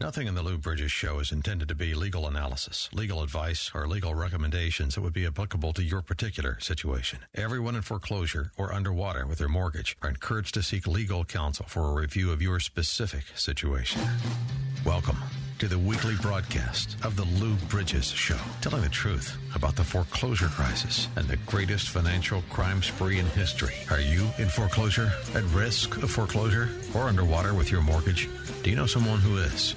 Nothing in the Lou Bridges show is intended to be legal analysis, legal advice, or legal recommendations that would be applicable to your particular situation. Everyone in foreclosure or underwater with their mortgage are encouraged to seek legal counsel for a review of your specific situation. Welcome to the weekly broadcast of the Lou Bridges Show, telling the truth about the foreclosure crisis and the greatest financial crime spree in history. Are you in foreclosure, at risk of foreclosure, or underwater with your mortgage? Do you know someone who is?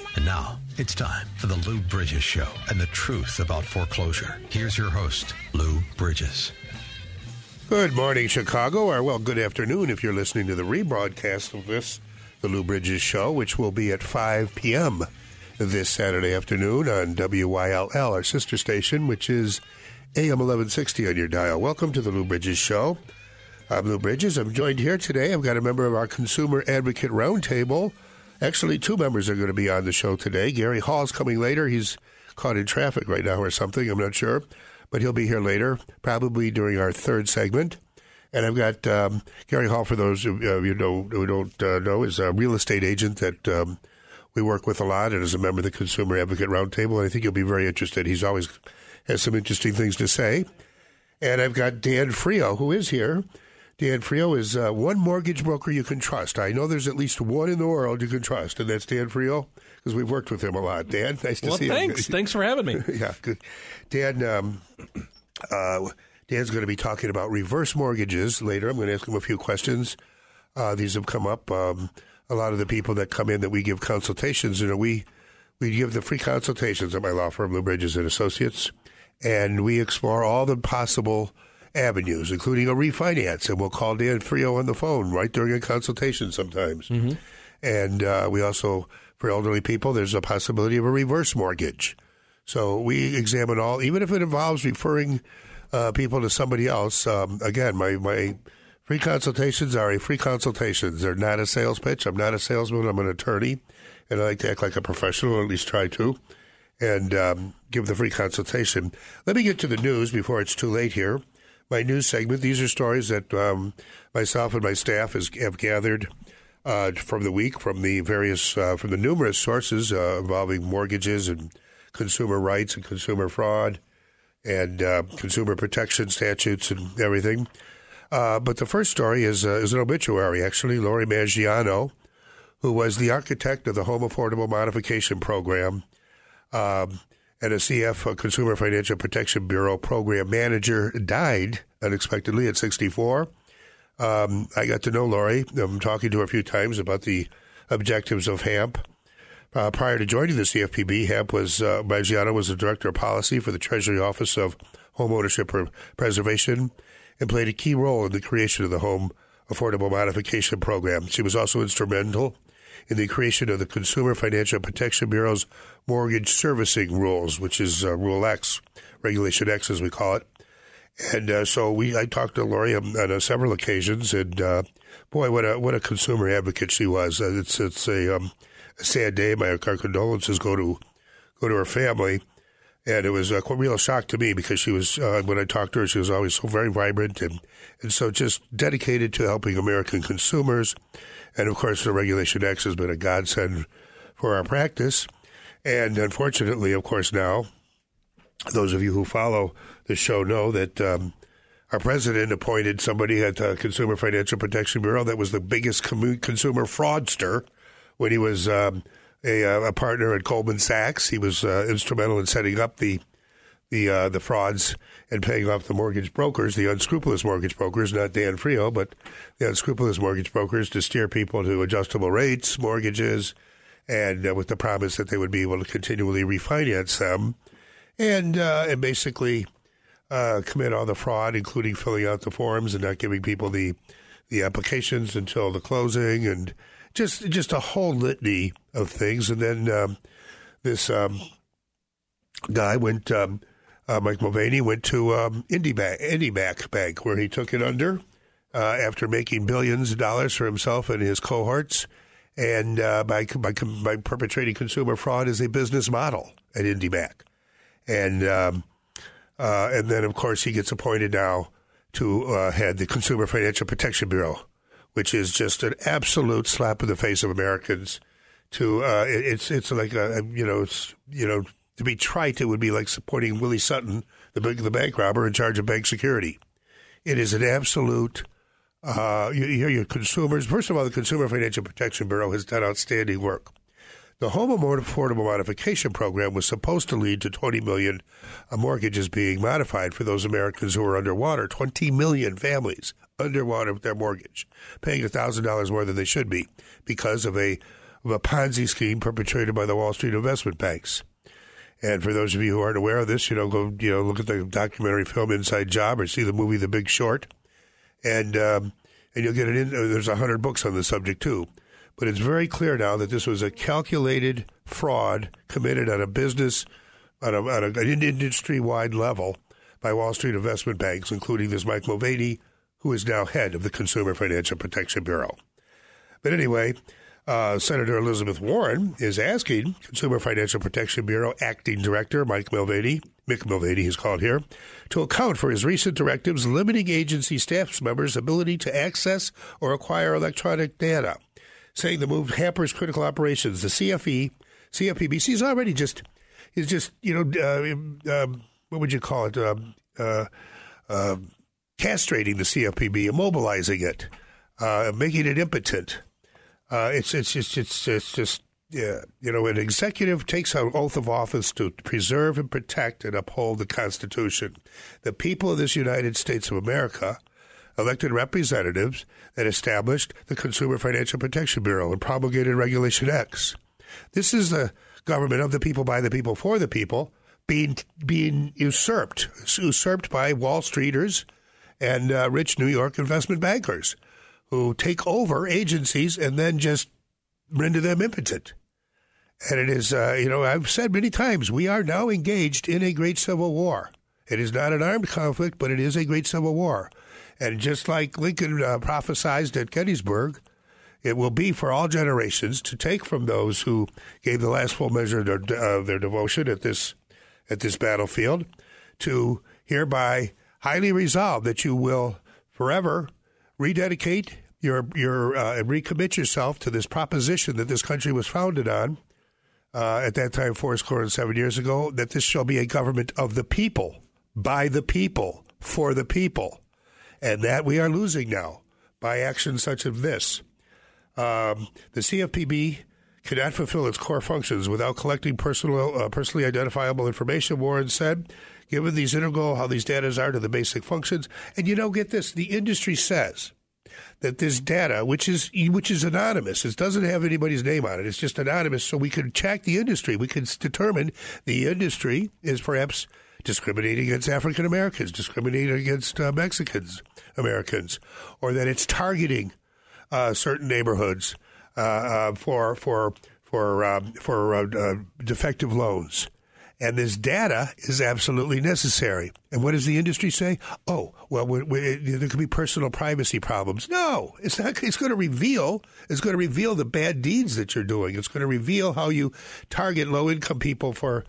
And now, it's time for the Lou Bridges Show and the truth about foreclosure. Here's your host, Lou Bridges. Good morning, Chicago, or well, good afternoon if you're listening to the rebroadcast of this, the Lou Bridges Show, which will be at 5 p.m. this Saturday afternoon on WYLL, our sister station, which is AM 1160 on your dial. Welcome to the Lou Bridges Show. I'm Lou Bridges. I'm joined here today. I've got a member of our Consumer Advocate Roundtable. Actually, two members are going to be on the show today. Gary Hall's coming later. He's caught in traffic right now or something. I'm not sure. But he'll be here later, probably during our third segment. And I've got um, Gary Hall, for those of you know, who don't uh, know, is a real estate agent that um, we work with a lot and is a member of the Consumer Advocate Roundtable. And I think you'll be very interested. He's always has some interesting things to say. And I've got Dan Frio, who is here. Dan Frio is uh, one mortgage broker you can trust. I know there's at least one in the world you can trust, and that's Dan Frio because we've worked with him a lot. Dan, nice to well, see thanks. you. Thanks. Thanks for having me. yeah, good. Dan, um, uh, Dan's going to be talking about reverse mortgages later. I'm going to ask him a few questions. Uh, these have come up. Um, a lot of the people that come in that we give consultations, you know, we we give the free consultations at my law firm, Lou Bridges and Associates, and we explore all the possible avenues, including a refinance. And we'll call Dan Frio on the phone right during a consultation sometimes. Mm-hmm. And uh, we also, for elderly people, there's a possibility of a reverse mortgage. So we examine all, even if it involves referring uh, people to somebody else. Um, again, my, my free consultations are a free consultations. They're not a sales pitch. I'm not a salesman. I'm an attorney, and I like to act like a professional, or at least try to, and um, give the free consultation. Let me get to the news before it's too late here my news segment. These are stories that um, myself and my staff have gathered uh, from the week, from the various, uh, from the numerous sources uh, involving mortgages and consumer rights and consumer fraud and uh, consumer protection statutes and everything. Uh, but the first story is uh, is an obituary, actually. Laurie Maggiano, who was the architect of the Home Affordable Modification Program. Um, and a CF Consumer Financial Protection Bureau program manager died unexpectedly at 64. Um, I got to know Laurie. I'm talking to her a few times about the objectives of HAMP. Uh, prior to joining the CFPB, HAMP was uh, Maggiano was the director of policy for the Treasury Office of Home Ownership Preservation and played a key role in the creation of the Home Affordable Modification Program. She was also instrumental in the creation of the Consumer Financial Protection Bureau's mortgage servicing rules, which is uh, Rule X, Regulation X, as we call it. And uh, so we, I talked to Laurie on, on uh, several occasions, and uh, boy, what a what a consumer advocate she was. Uh, it's it's a, um, a sad day. My our condolences go to go to her family, and it was a real shock to me because she was uh, when I talked to her, she was always so very vibrant and and so just dedicated to helping American consumers. And of course, the Regulation X has been a godsend for our practice. And unfortunately, of course, now those of you who follow the show know that um, our president appointed somebody at the Consumer Financial Protection Bureau that was the biggest com- consumer fraudster when he was um, a, uh, a, partner at Goldman Sachs. He was uh, instrumental in setting up the the uh, the frauds and paying off the mortgage brokers, the unscrupulous mortgage brokers, not Dan Frio, but the unscrupulous mortgage brokers to steer people to adjustable rates, mortgages, and uh, with the promise that they would be able to continually refinance them, and uh, and basically uh, commit all the fraud, including filling out the forms and not giving people the the applications until the closing, and just just a whole litany of things. And then um, this um, guy went. Um, uh, Mike Mulvaney went to um, IndyMac, Bank, where he took it under uh, after making billions of dollars for himself and his cohorts, and uh, by, by, by perpetrating consumer fraud as a business model at IndyMac, and um, uh, and then of course he gets appointed now to uh, head the Consumer Financial Protection Bureau, which is just an absolute slap in the face of Americans. To uh, it's it's like a you know it's you know to be trite, it would be like supporting Willie Sutton, the the bank robber in charge of bank security. It is an absolute. Uh, you hear your consumers. First of all, the Consumer Financial Protection Bureau has done outstanding work. The Home Affordable Modification Program was supposed to lead to 20 million uh, mortgages being modified for those Americans who are underwater. 20 million families underwater with their mortgage, paying $1,000 more than they should be because of a of a Ponzi scheme perpetrated by the Wall Street investment banks. And for those of you who aren't aware of this, you know, go you know look at the documentary film Inside Job or see the movie The Big Short, and um, and you'll get it in. Uh, there's a hundred books on the subject too, but it's very clear now that this was a calculated fraud committed on a business, on, a, on a, an industry-wide level by Wall Street investment banks, including this Mike Mulvaney, who is now head of the Consumer Financial Protection Bureau. But anyway, uh, Senator Elizabeth Warren is asking Consumer Financial Protection Bureau acting director Mike Mulvaney, Mick Mulvaney, he's called here, to account for his recent directives limiting agency staff members' ability to access or acquire electronic data, saying the move hampers critical operations. The CFE, CFPB, is already just is just you know uh, um, what would you call it? Um, uh, uh, castrating the CFPB, immobilizing it, uh, making it impotent. Uh, it's it's just it's it's just yeah, you know, an executive takes an oath of office to preserve and protect and uphold the Constitution. The people of this United States of America elected representatives that established the Consumer Financial Protection Bureau and promulgated Regulation X. This is the government of the people, by the people, for the people, being being usurped, usurped by Wall Streeters and uh, rich New York investment bankers who take over agencies and then just render them impotent. And it is, uh, you know, I've said many times, we are now engaged in a great civil war. It is not an armed conflict, but it is a great civil war. And just like Lincoln uh, prophesied at Gettysburg, it will be for all generations to take from those who gave the last full measure of their, uh, their devotion at this at this battlefield to hereby highly resolve that you will forever rededicate your your uh, recommit yourself to this proposition that this country was founded on uh, at that time, four score and seven years ago, that this shall be a government of the people, by the people, for the people, and that we are losing now by actions such as this. Um, the CFPB cannot fulfill its core functions without collecting personal, uh, personally identifiable information. Warren said, given these integral how these data are to the basic functions, and you know, get this: the industry says that this data, which is which is anonymous, it doesn't have anybody's name on it. It's just anonymous, so we can check the industry. We can determine the industry is perhaps discriminating against African Americans, discriminating against uh, Mexicans Americans, or that it's targeting uh, certain neighborhoods uh, uh for for for um, for uh, uh, defective loans. And this data is absolutely necessary. And what does the industry say? Oh, well, we, we, there could be personal privacy problems. No, it's not. It's going to reveal. It's going to reveal the bad deeds that you're doing. It's going to reveal how you target low income people for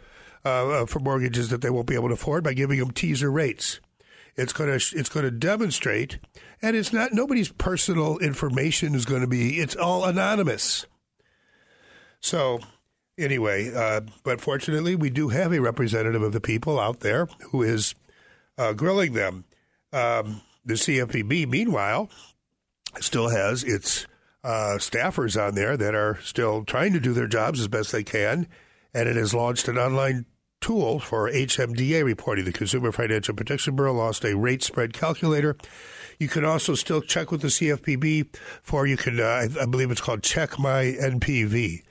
uh, uh, for mortgages that they won't be able to afford by giving them teaser rates. It's going to it's going to demonstrate, and it's not nobody's personal information is going to be. It's all anonymous. So anyway, uh, but fortunately, we do have a representative of the people out there who is uh, grilling them. Um, the CFPB, meanwhile, still has its uh, staffers on there that are still trying to do their jobs as best they can, and it has launched an online tool for HMDA reporting. The Consumer Financial Protection Bureau launched a rate spread calculator. You can also still check with the CFPB for you can uh, I believe it's called Check My NPV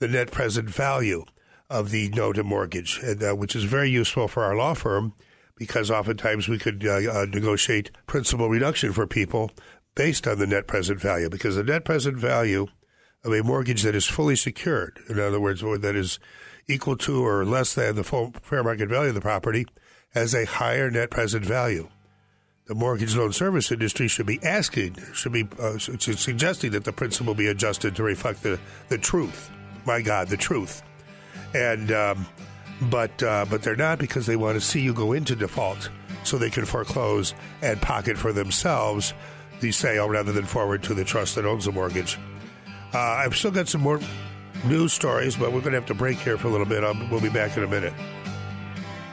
the net present value of the note and mortgage, and, uh, which is very useful for our law firm because oftentimes we could uh, uh, negotiate principal reduction for people based on the net present value because the net present value of a mortgage that is fully secured, in other words, that is equal to or less than the full fair market value of the property has a higher net present value. The mortgage loan service industry should be asking, should be uh, suggesting that the principal be adjusted to reflect the, the truth. My God, the truth. And um, but uh, but they're not because they want to see you go into default so they can foreclose and pocket for themselves the sale rather than forward to the trust that owns the mortgage. Uh, I've still got some more news stories, but we're going to have to break here for a little bit. I'll, we'll be back in a minute.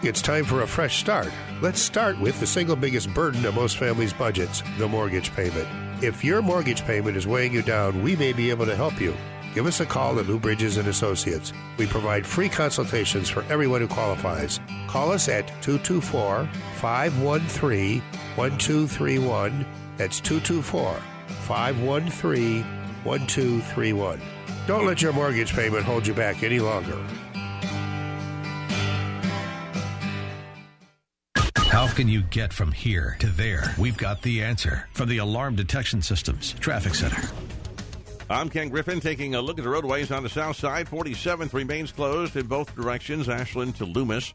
It's time for a fresh start. Let's start with the single biggest burden of most families' budgets the mortgage payment. If your mortgage payment is weighing you down, we may be able to help you. Give us a call at Lou Bridges and Associates. We provide free consultations for everyone who qualifies. Call us at 224 513 1231. That's 224 513 1231. Don't let your mortgage payment hold you back any longer. How can you get from here to there? We've got the answer from the Alarm Detection Systems Traffic Center. I'm Ken Griffin taking a look at the roadways on the south side. 47th remains closed in both directions, Ashland to Loomis,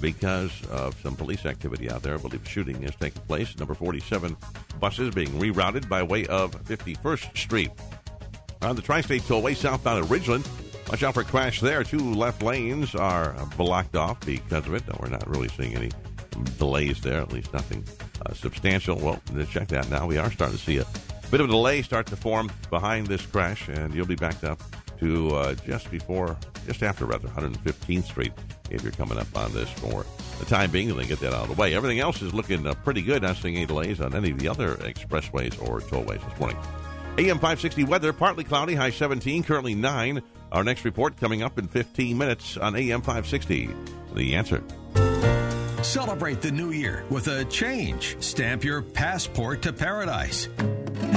because of some police activity out there. I believe shooting is taking place. Number 47 buses being rerouted by way of 51st Street. On the Tri State Tollway southbound at Ridgeland, watch out for a crash there. Two left lanes are blocked off because of it. No, we're not really seeing any delays there, at least nothing uh, substantial. Well, check that now. We are starting to see a bit of a delay start to form behind this crash, and you'll be backed up to uh, just before, just after rather, 115th Street if you're coming up on this for the time being. Then get that out of the way. Everything else is looking uh, pretty good. Not seeing any delays on any of the other expressways or tollways this morning. AM 560 weather, partly cloudy, high 17, currently 9. Our next report coming up in 15 minutes on AM 560. The answer. Celebrate the new year with a change. Stamp your passport to paradise.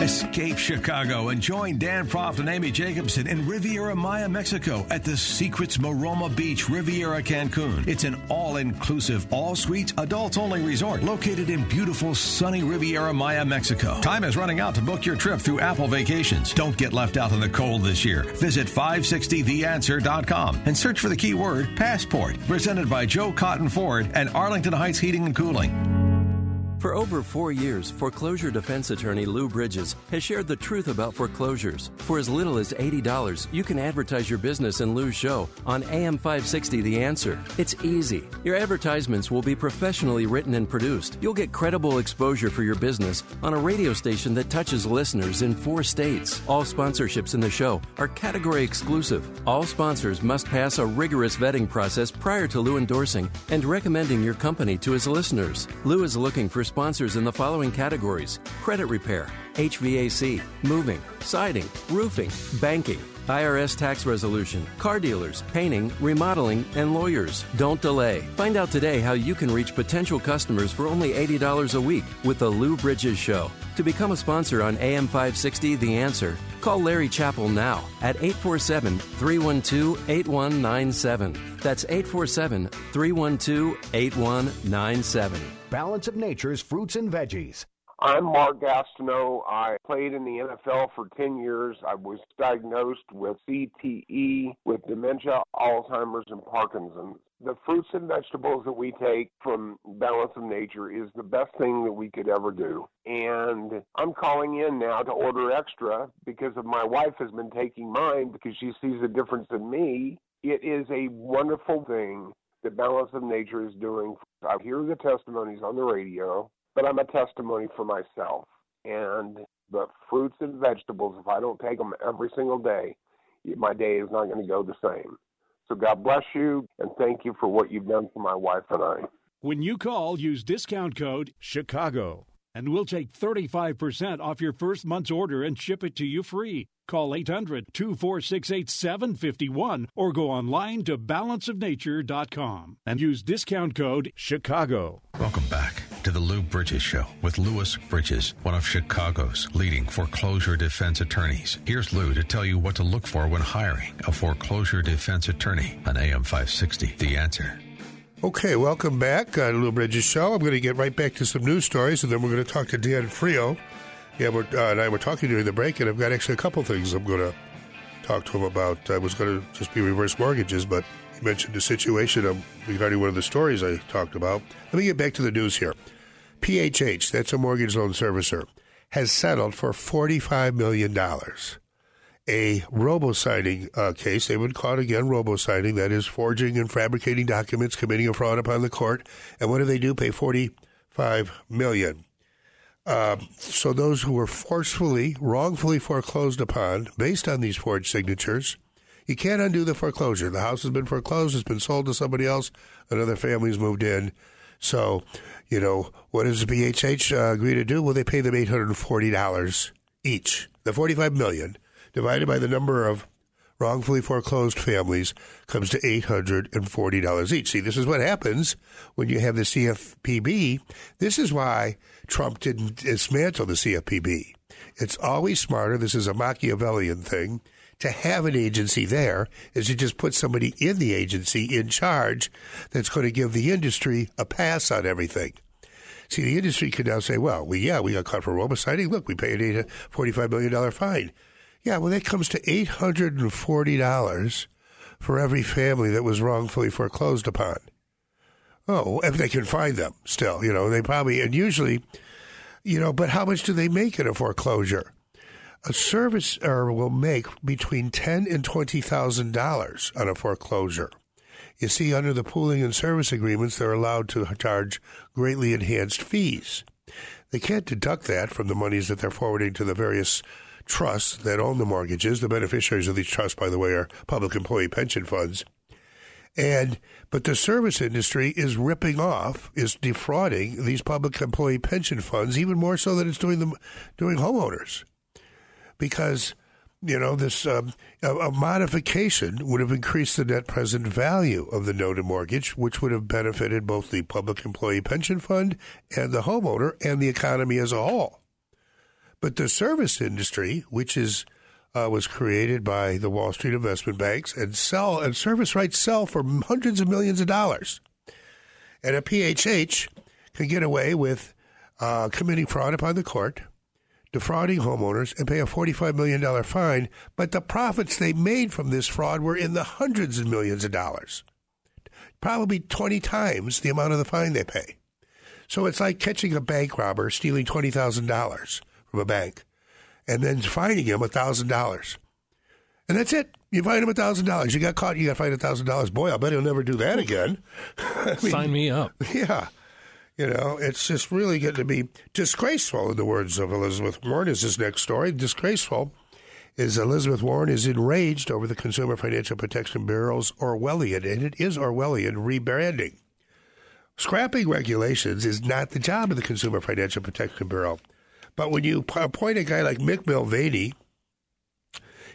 Escape Chicago and join Dan Proft and Amy Jacobson in Riviera Maya, Mexico at the Secrets Maroma Beach, Riviera Cancun. It's an all inclusive, all suites, adults only resort located in beautiful, sunny Riviera Maya, Mexico. Time is running out to book your trip through Apple Vacations. Don't get left out in the cold this year. Visit 560theanswer.com and search for the keyword passport. Presented by Joe Cotton Ford and Arlington Heights Heating and Cooling. For over four years, foreclosure defense attorney Lou Bridges has shared the truth about foreclosures. For as little as $80, you can advertise your business in Lou's show on AM 560 The Answer. It's easy. Your advertisements will be professionally written and produced. You'll get credible exposure for your business on a radio station that touches listeners in four states. All sponsorships in the show are category exclusive. All sponsors must pass a rigorous vetting process prior to Lou endorsing and recommending your company to his listeners. Lou is looking for sponsors in the following categories credit repair, HVAC, moving, siding, roofing, banking. IRS tax resolution, car dealers, painting, remodeling, and lawyers. Don't delay. Find out today how you can reach potential customers for only $80 a week with The Lou Bridges Show. To become a sponsor on AM 560 The Answer, call Larry Chappell now at 847 312 8197. That's 847 312 8197. Balance of Nature's fruits and veggies. I'm Mark Gastineau. I played in the NFL for 10 years. I was diagnosed with CTE, with dementia, Alzheimer's, and Parkinson's. The fruits and vegetables that we take from Balance of Nature is the best thing that we could ever do. And I'm calling in now to order extra because of my wife has been taking mine because she sees a difference in me. It is a wonderful thing that Balance of Nature is doing. I hear the testimonies on the radio but I'm a testimony for myself. And the fruits and vegetables, if I don't take them every single day, my day is not going to go the same. So God bless you and thank you for what you've done for my wife and I. When you call, use discount code CHICAGO and we'll take 35% off your first month's order and ship it to you free. Call 800 246 8751 or go online to balanceofnature.com and use discount code CHICAGO. Welcome back to the Lou Bridges Show with Louis Bridges, one of Chicago's leading foreclosure defense attorneys. Here's Lou to tell you what to look for when hiring a foreclosure defense attorney on AM 560. The answer. Okay, welcome back on Lou Bridges Show. I'm going to get right back to some news stories, and then we're going to talk to Dan Frio. Yeah, we're, uh, and I were talking during the break, and I've got actually a couple things I'm going to talk to him about. I was going to just be reverse mortgages, but he mentioned the situation regarding one of the stories I talked about. Let me get back to the news here. PHH, that's a mortgage loan servicer, has settled for $45 million. A robo signing uh, case, they would call it again robo signing, that is forging and fabricating documents, committing a fraud upon the court. And what do they do? Pay $45 million. Uh, so those who were forcefully, wrongfully foreclosed upon based on these forged signatures, you can't undo the foreclosure. The house has been foreclosed, it's been sold to somebody else, another family's moved in. So, you know, what does the PHH uh, agree to do? Well, they pay them $840 each. The 45 million divided by the number of wrongfully foreclosed families comes to $840 each. See, this is what happens when you have the CFPB. This is why Trump didn't dismantle the CFPB. It's always smarter. This is a Machiavellian thing to have an agency there is to just put somebody in the agency in charge that's going to give the industry a pass on everything. See, the industry can now say, well, we, yeah, we got caught for robo-signing. Look, we paid a $45 million fine. Yeah, well, that comes to $840 for every family that was wrongfully foreclosed upon. Oh, if they can find them still, you know, they probably, and usually, you know, but how much do they make in a foreclosure? A servicer will make between ten and twenty thousand dollars on a foreclosure. You see, under the pooling and service agreements, they're allowed to charge greatly enhanced fees. They can't deduct that from the monies that they're forwarding to the various trusts that own the mortgages. The beneficiaries of these trusts, by the way, are public employee pension funds. And but the service industry is ripping off, is defrauding these public employee pension funds even more so than it's doing them doing homeowners, because you know this um, a, a, modification would have increased the net present value of the note and mortgage, which would have benefited both the public employee pension fund and the homeowner and the economy as a whole. But the service industry, which is uh, was created by the Wall Street investment banks and sell and service rights sell for hundreds of millions of dollars. And a PHH can get away with uh, committing fraud upon the court, defrauding homeowners, and pay a $45 million fine. But the profits they made from this fraud were in the hundreds of millions of dollars, probably 20 times the amount of the fine they pay. So it's like catching a bank robber stealing $20,000 from a bank and then fining him a thousand dollars. And that's it. You fine him a thousand dollars. You got caught. You got fined a thousand dollars. Boy, I bet he'll never do that again. I mean, Sign me up. Yeah, you know, it's just really getting to be disgraceful. In the words of Elizabeth Warren, is his next story. Disgraceful is Elizabeth Warren is enraged over the Consumer Financial Protection Bureau's Orwellian, and it is Orwellian rebranding. Scrapping regulations is not the job of the Consumer Financial Protection Bureau. But when you appoint a guy like Mick Mulvaney,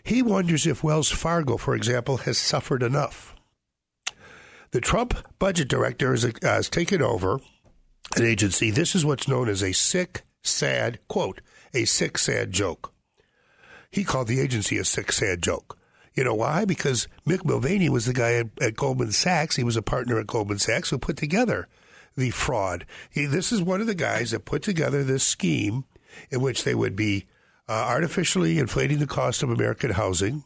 he wonders if Wells Fargo, for example, has suffered enough. The Trump budget director has, uh, has taken over an agency. This is what's known as a sick, sad, quote, a sick, sad joke. He called the agency a sick, sad joke. You know why? Because Mick Mulvaney was the guy at, at, Goldman Sachs. He was a partner at Goldman Sachs who put together the fraud. He, this is one of the guys that put together this scheme in which they would be uh, artificially inflating the cost of American housing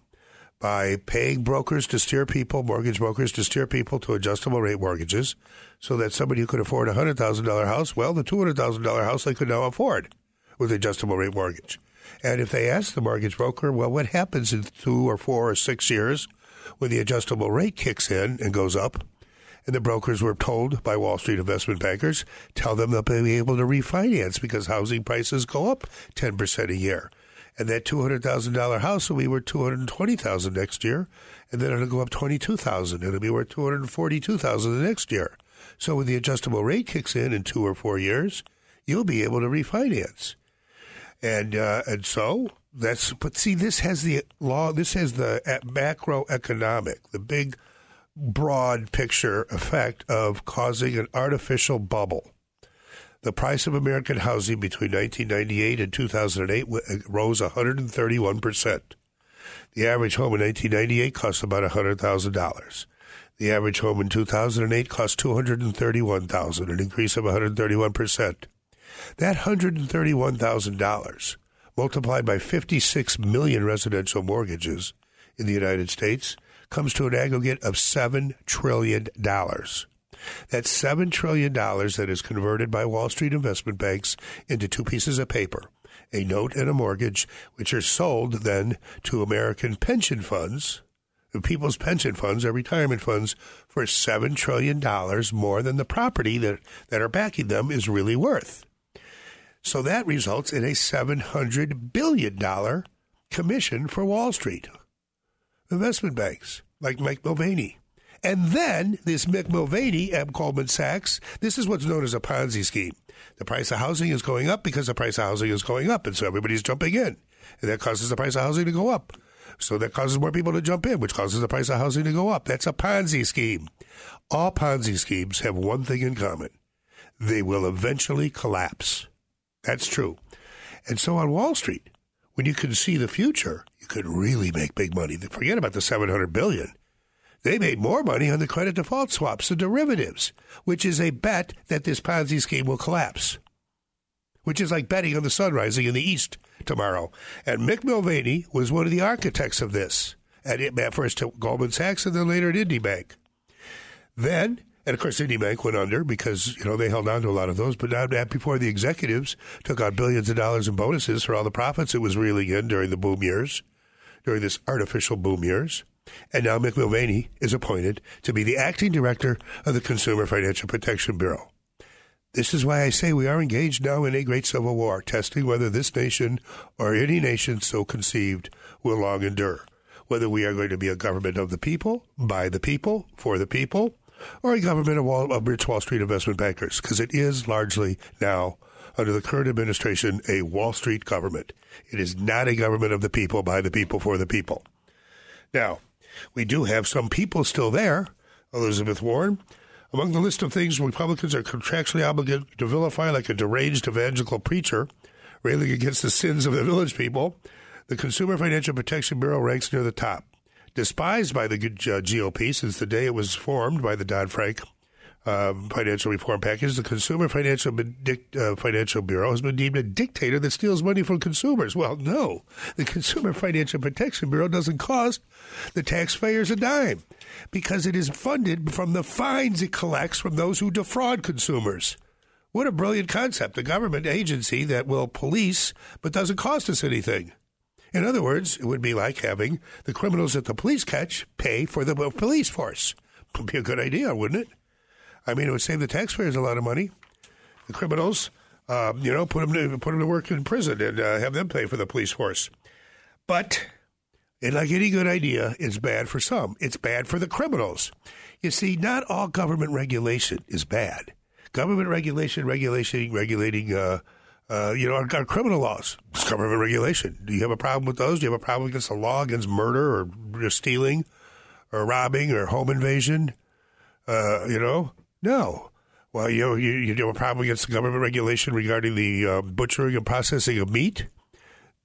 by paying brokers to steer people, mortgage brokers to steer people to adjustable rate mortgages, so that somebody who could afford a hundred thousand dollar house, well, the two hundred thousand dollar house they could now afford with adjustable rate mortgage. And if they ask the mortgage broker, well, what happens in two or four or six years when the adjustable rate kicks in and goes up? And the brokers were told by Wall Street investment bankers, tell them they'll be able to refinance because housing prices go up 10% a year. And that $200,000 house will be worth 220000 next year. And then it'll go up 22000 It'll be worth 242000 the next year. So when the adjustable rate kicks in in two or four years, you'll be able to refinance. And, uh, and so that's, but see, this has the law, this has the macroeconomic, the big broad picture effect of causing an artificial bubble. The price of American housing between 1998 and 2008 uh, rose 131%. The average home in 1998 cost about $100,000. The average home in 2008 cost $231,000, an increase of 131%. That $131,000 multiplied by 56 million residential mortgages in the United States comes to an aggregate of $7 trillion. That's $7 trillion that is converted by Wall Street investment banks into two pieces of paper a note and a mortgage, which are sold then to American pension funds, people's pension funds, or retirement funds, for $7 trillion more than the property that, that are backing them is really worth. So that results in a $700 billion commission for Wall Street investment banks like Mike Mulvaney. And then this Mick Mulvaney at Goldman Sachs, this is what's known as a Ponzi scheme. The price of housing is going up because the price of housing is going up, and so everybody's jumping in. And that causes the price of housing to go up. So that causes more people to jump in, which causes the price of housing to go up. That's a Ponzi scheme. All Ponzi schemes have one thing in common they will eventually collapse. That's true. And so on Wall Street, when you can see the future, you could really make big money. Forget about the 700 billion. They made more money on the credit default swaps, the derivatives, which is a bet that this Ponzi scheme will collapse, which is like betting on the sun rising in the east tomorrow. And Mick Mulvaney was one of the architects of this, at, at first at Goldman Sachs and then later at Indy Bank. Then and of course, Indy Bank went under because you know they held on to a lot of those. But now, before the executives took out billions of dollars in bonuses for all the profits it was reeling in during the boom years, during this artificial boom years, and now Mick Mulvaney is appointed to be the acting director of the Consumer Financial Protection Bureau. This is why I say we are engaged now in a great civil war, testing whether this nation or any nation so conceived will long endure. Whether we are going to be a government of the people, by the people, for the people, or a government of, Wall, of rich Wall Street investment bankers, because it is largely now, under the current administration, a Wall Street government. It is not a government of the people, by the people, for the people. Now, we do have some people still there. Elizabeth Warren, among the list of things Republicans are contractually obligated to vilify, like a deranged evangelical preacher railing against the sins of the village people, the Consumer Financial Protection Bureau ranks near the top despised by the uh, GOP since the day it was formed by the Dodd Frank um, financial reform package. The Consumer Financial uh, Financial Bureau has been deemed a dictator that steals money from consumers. Well, no, the Consumer Financial Protection Bureau doesn't cost the taxpayers a dime because it is funded from the fines it collects from those who defraud consumers. What a brilliant concept! A government agency that will police but doesn't cost us anything. In other words, it would be like having the criminals that the police catch pay for the police force. Would be a good idea, wouldn't it? I mean, it would save the taxpayers a lot of money. The criminals, um, you know, put them to put them to work in prison and uh, have them pay for the police force. But, and like any good idea, it's bad for some. It's bad for the criminals. You see, not all government regulation is bad. Government regulation, regulation, regulating uh, uh, you know, our, our, criminal laws, government regulation. Do you have a problem with those? Do you have a problem against the law against murder or stealing or robbing or home invasion? Uh, you know, no. Well, you, know, you you a problem against the government regulation regarding the uh, butchering and processing of meat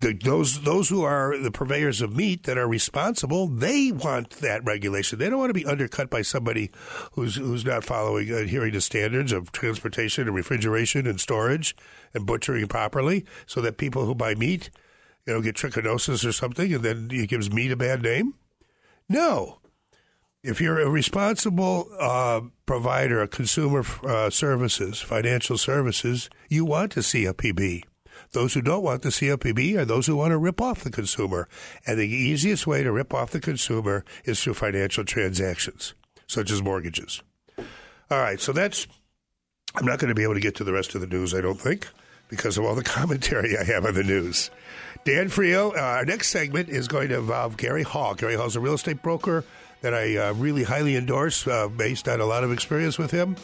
the, those those who are the purveyors of meat that are responsible, they want that regulation. They don't want to be undercut by somebody who's who's not following adhering to standards of transportation and refrigeration and storage and butchering properly, so that people who buy meat, you know, get trichinosis or something, and then it gives meat a bad name. No, if you're a responsible uh, provider of consumer uh, services, financial services, you want to see a PB. Those who don't want the CFPB are those who want to rip off the consumer. And the easiest way to rip off the consumer is through financial transactions, such as mortgages. All right, so that's. I'm not going to be able to get to the rest of the news, I don't think, because of all the commentary I have on the news. Dan Frio, uh, our next segment is going to involve Gary Hall. Gary Hall is a real estate broker that I uh, really highly endorse uh, based on a lot of experience with him.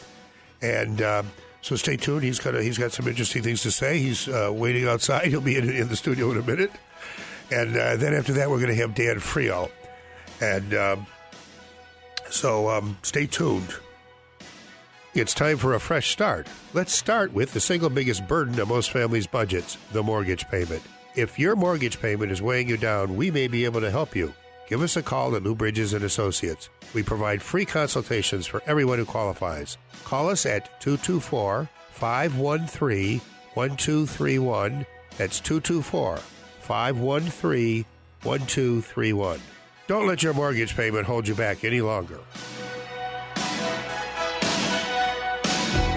And uh, so stay tuned. He's got a, he's got some interesting things to say. He's uh, waiting outside. He'll be in, in, the studio in a minute, and uh, then after that, we're going to have Dan Frio, and um, so um, stay tuned. It's time for a fresh start. Let's start with the single biggest burden of most families' budgets: the mortgage payment. If your mortgage payment is weighing you down, we may be able to help you. Give us a call at Lou Bridges and Associates. We provide free consultations for everyone who qualifies. Call us at 224 513 1231. That's 224 513 1231. Don't let your mortgage payment hold you back any longer.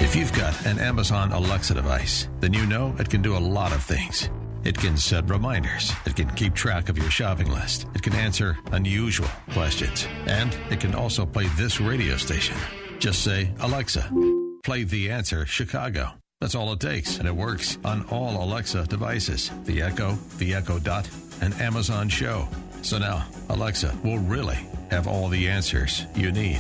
If you've got an Amazon Alexa device, then you know it can do a lot of things. It can set reminders. It can keep track of your shopping list. It can answer unusual questions. And it can also play this radio station. Just say, Alexa, play The Answer Chicago. That's all it takes, and it works on all Alexa devices the Echo, the Echo Dot, and Amazon Show. So now, Alexa will really have all the answers you need.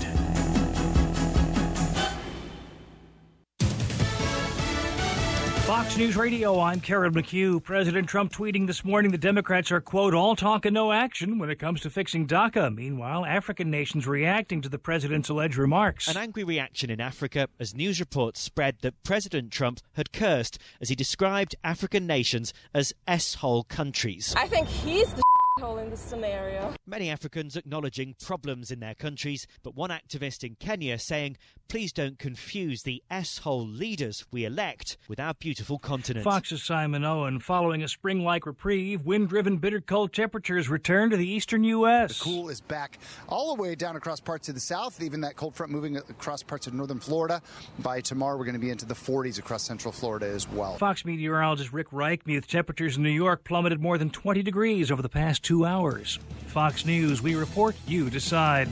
Fox News Radio, I'm Karen McHugh. President Trump tweeting this morning the Democrats are, quote, all talk and no action when it comes to fixing DACA. Meanwhile, African nations reacting to the president's alleged remarks. An angry reaction in Africa as news reports spread that President Trump had cursed as he described African nations as S-hole countries. I think he's the hole in this scenario. Many Africans acknowledging problems in their countries, but one activist in Kenya saying, please don't confuse the S-hole leaders we elect with our beautiful continent. Fox's Simon Owen. Following a spring like reprieve, wind driven bitter cold temperatures return to the eastern U.S. The cool is back all the way down across parts of the south, even that cold front moving across parts of northern Florida. By tomorrow, we're going to be into the 40s across central Florida as well. Fox meteorologist Rick Reichmuth. Temperatures in New York plummeted more than 20 degrees over the past two hours. Fox News, we report, you decide.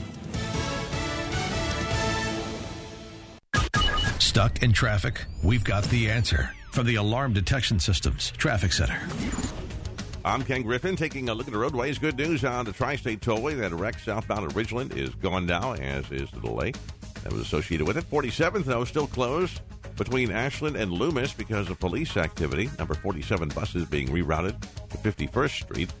Stuck in traffic? We've got the answer from the Alarm Detection Systems Traffic Center. I'm Ken Griffin taking a look at the roadways. Good news on the Tri State Tollway. That wreck southbound at Ridgeland is gone now, as is the delay that was associated with it. 47th, though, still closed between Ashland and Loomis because of police activity. Number 47 buses being rerouted to 51st Street.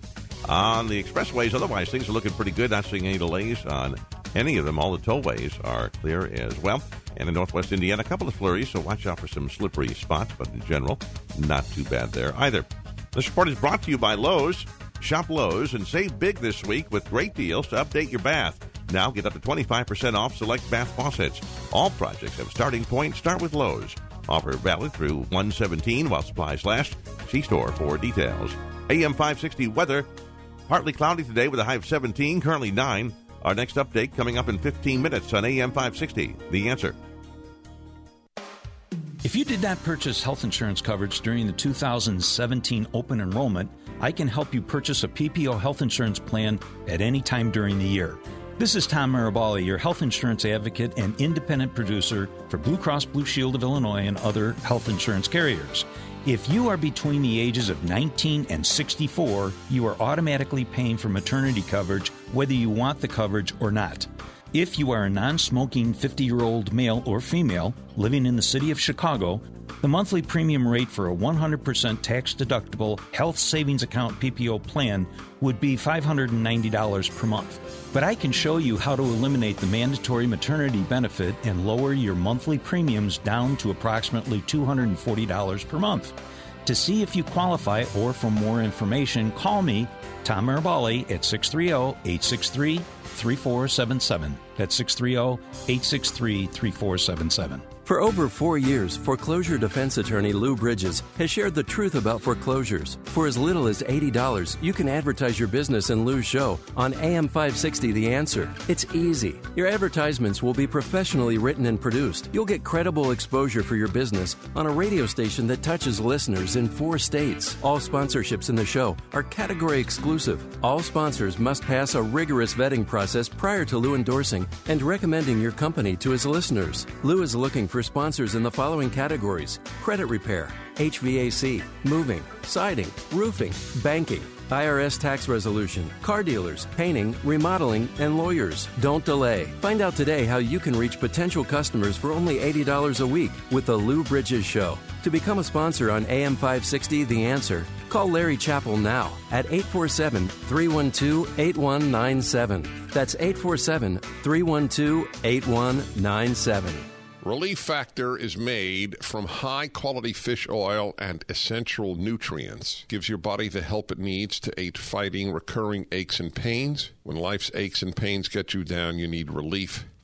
On the expressways, otherwise, things are looking pretty good. Not seeing any delays on any of them. All the tollways are clear as well. And in northwest Indiana, a couple of flurries, so watch out for some slippery spots, but in general, not too bad there either. This report is brought to you by Lowe's. Shop Lowe's and save big this week with great deals to update your bath. Now get up to 25% off select bath faucets. All projects have starting point. Start with Lowe's. Offer valid through 117 while supplies last. See store for details. AM 560 weather. Partly cloudy today with a high of 17, currently 9. Our next update coming up in 15 minutes on AM 560. The answer. If you did not purchase health insurance coverage during the 2017 open enrollment, I can help you purchase a PPO health insurance plan at any time during the year. This is Tom Marabali, your health insurance advocate and independent producer for Blue Cross Blue Shield of Illinois and other health insurance carriers. If you are between the ages of 19 and 64, you are automatically paying for maternity coverage whether you want the coverage or not. If you are a non smoking 50 year old male or female living in the city of Chicago, the monthly premium rate for a 100% tax deductible health savings account PPO plan would be $590 per month. But I can show you how to eliminate the mandatory maternity benefit and lower your monthly premiums down to approximately $240 per month. To see if you qualify or for more information, call me, Tom Marabali, at 630 863 3477. That's 630 863 3477. For over four years, foreclosure defense attorney Lou Bridges has shared the truth about foreclosures. For as little as $80, you can advertise your business in Lou's show on AM 560 The Answer. It's easy. Your advertisements will be professionally written and produced. You'll get credible exposure for your business on a radio station that touches listeners in four states. All sponsorships in the show are category exclusive. All sponsors must pass a rigorous vetting process prior to Lou endorsing and recommending your company to his listeners. Lou is looking for sponsors in the following categories credit repair, HVAC, moving, siding, roofing, banking. IRS tax resolution, car dealers, painting, remodeling, and lawyers. Don't delay. Find out today how you can reach potential customers for only $80 a week with The Lou Bridges Show. To become a sponsor on AM 560 The Answer, call Larry Chappell now at 847 312 8197. That's 847 312 8197. Relief Factor is made from high quality fish oil and essential nutrients. Gives your body the help it needs to aid fighting recurring aches and pains. When life's aches and pains get you down, you need relief.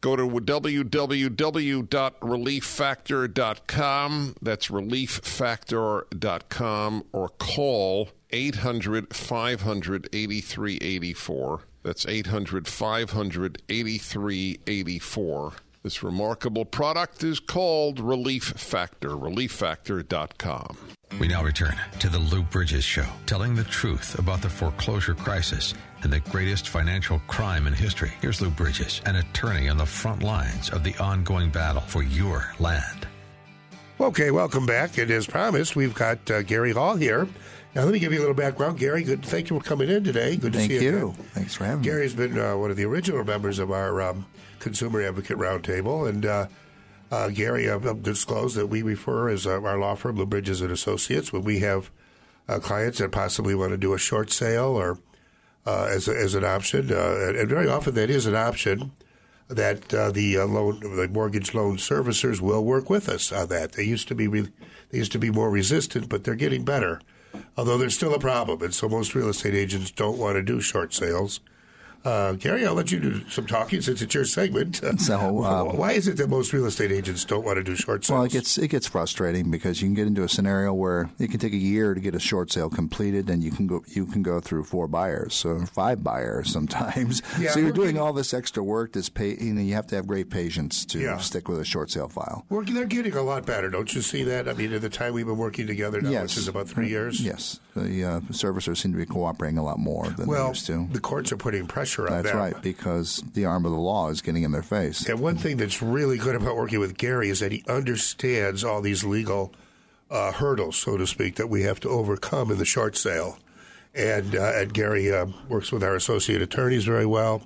Go to www.relieffactor.com. That's relieffactor.com or call 800 500 8384. That's 800 500 8384. This remarkable product is called Relief Factor, relieffactor.com. We now return to the Lou Bridges Show, telling the truth about the foreclosure crisis and the greatest financial crime in history. Here's Lou Bridges, an attorney on the front lines of the ongoing battle for your land. Okay, welcome back. And as promised, we've got uh, Gary Hall here. Now, let me give you a little background. Gary, good. Thank you for coming in today. Good to Thank see you. you. Thanks for having me. Gary's been uh, one of the original members of our um, Consumer Advocate Roundtable, and uh, uh, Gary, I've I've disclosed that we refer as uh, our law firm, Lou Bridges and Associates, when we have uh, clients that possibly want to do a short sale or uh, as a, as an option, uh, and, very often that is an option that uh, the uh, loan, the mortgage loan servicers will work with us on that. They used to be re- they used to be more resistant, but they're getting better. Although there's still a problem, and so most real estate agents don't want to do short sales. Uh, Gary, I'll let you do some talking since it's your segment. So, um, why is it that most real estate agents don't want to do short sales? Well, it gets it gets frustrating because you can get into a scenario where it can take a year to get a short sale completed, and you can go you can go through four buyers, or five buyers sometimes. Yeah, so you're doing all this extra work. This pay, you know, you have to have great patience to Yeah. stick with a short sale file. We're, they're getting a lot better, don't you see that? I mean, at the time we've been working together now, yes, which is about three years. Yes, the uh, servicers seem to be cooperating a lot more than they used to. the courts are putting pressure on That's them. right, because the arm of the law is getting in their face. And one thing that's really good about working with Gary is that he understands all these legal uh, hurdles, so to speak, that we have to overcome in the short sale. And, uh, and Gary uh, works with our associate attorneys very well,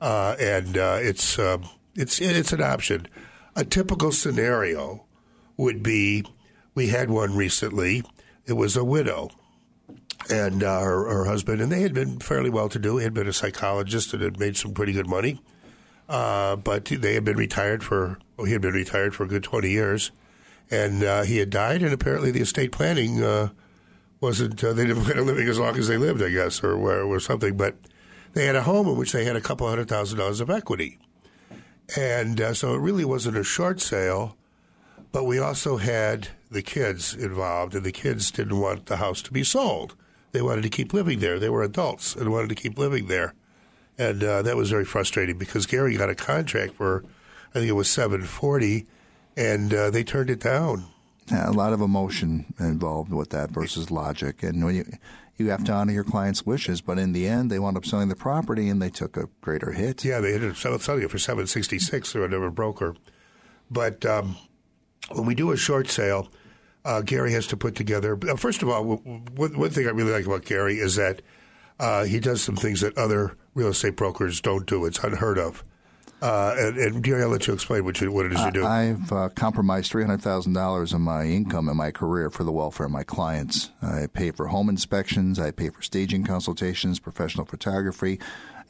uh, and uh, it's um it's it's an option. A typical scenario would be we had one recently. It was a widow and uh, her, her husband, and they had been fairly well to do. He had been a psychologist and had made some pretty good money. Uh, but they had been retired for, well, he had been retired for a good 20 years. And uh, he had died, and apparently the estate planning uh, wasn't, uh, they didn't plan on living as long as they lived, I guess, or, or something. But they had a home in which they had a couple hundred thousand dollars of equity. And uh, so it really wasn't a short sale, but we also had the kids involved, and the kids didn't want the house to be sold. They wanted to keep living there. They were adults and wanted to keep living there. And uh, that was very frustrating because Gary got a contract for, I think it was 740, and uh, they turned it down. Yeah, a lot of emotion involved with that versus logic, and when you you have to honor your client's wishes. But in the end, they wound up selling the property, and they took a greater hit. Yeah, they ended up sell- selling it for 766 through another broker. But um, when we do a short sale, uh, Gary has to put together. Uh, first of all, w- w- one thing I really like about Gary is that uh, he does some things that other real estate brokers don't do. It's unheard of. Uh, and, and Gary, I'll let you explain what, you, what it is you do. I've uh, compromised three hundred thousand dollars of my income in my career for the welfare of my clients. I pay for home inspections, I pay for staging consultations, professional photography,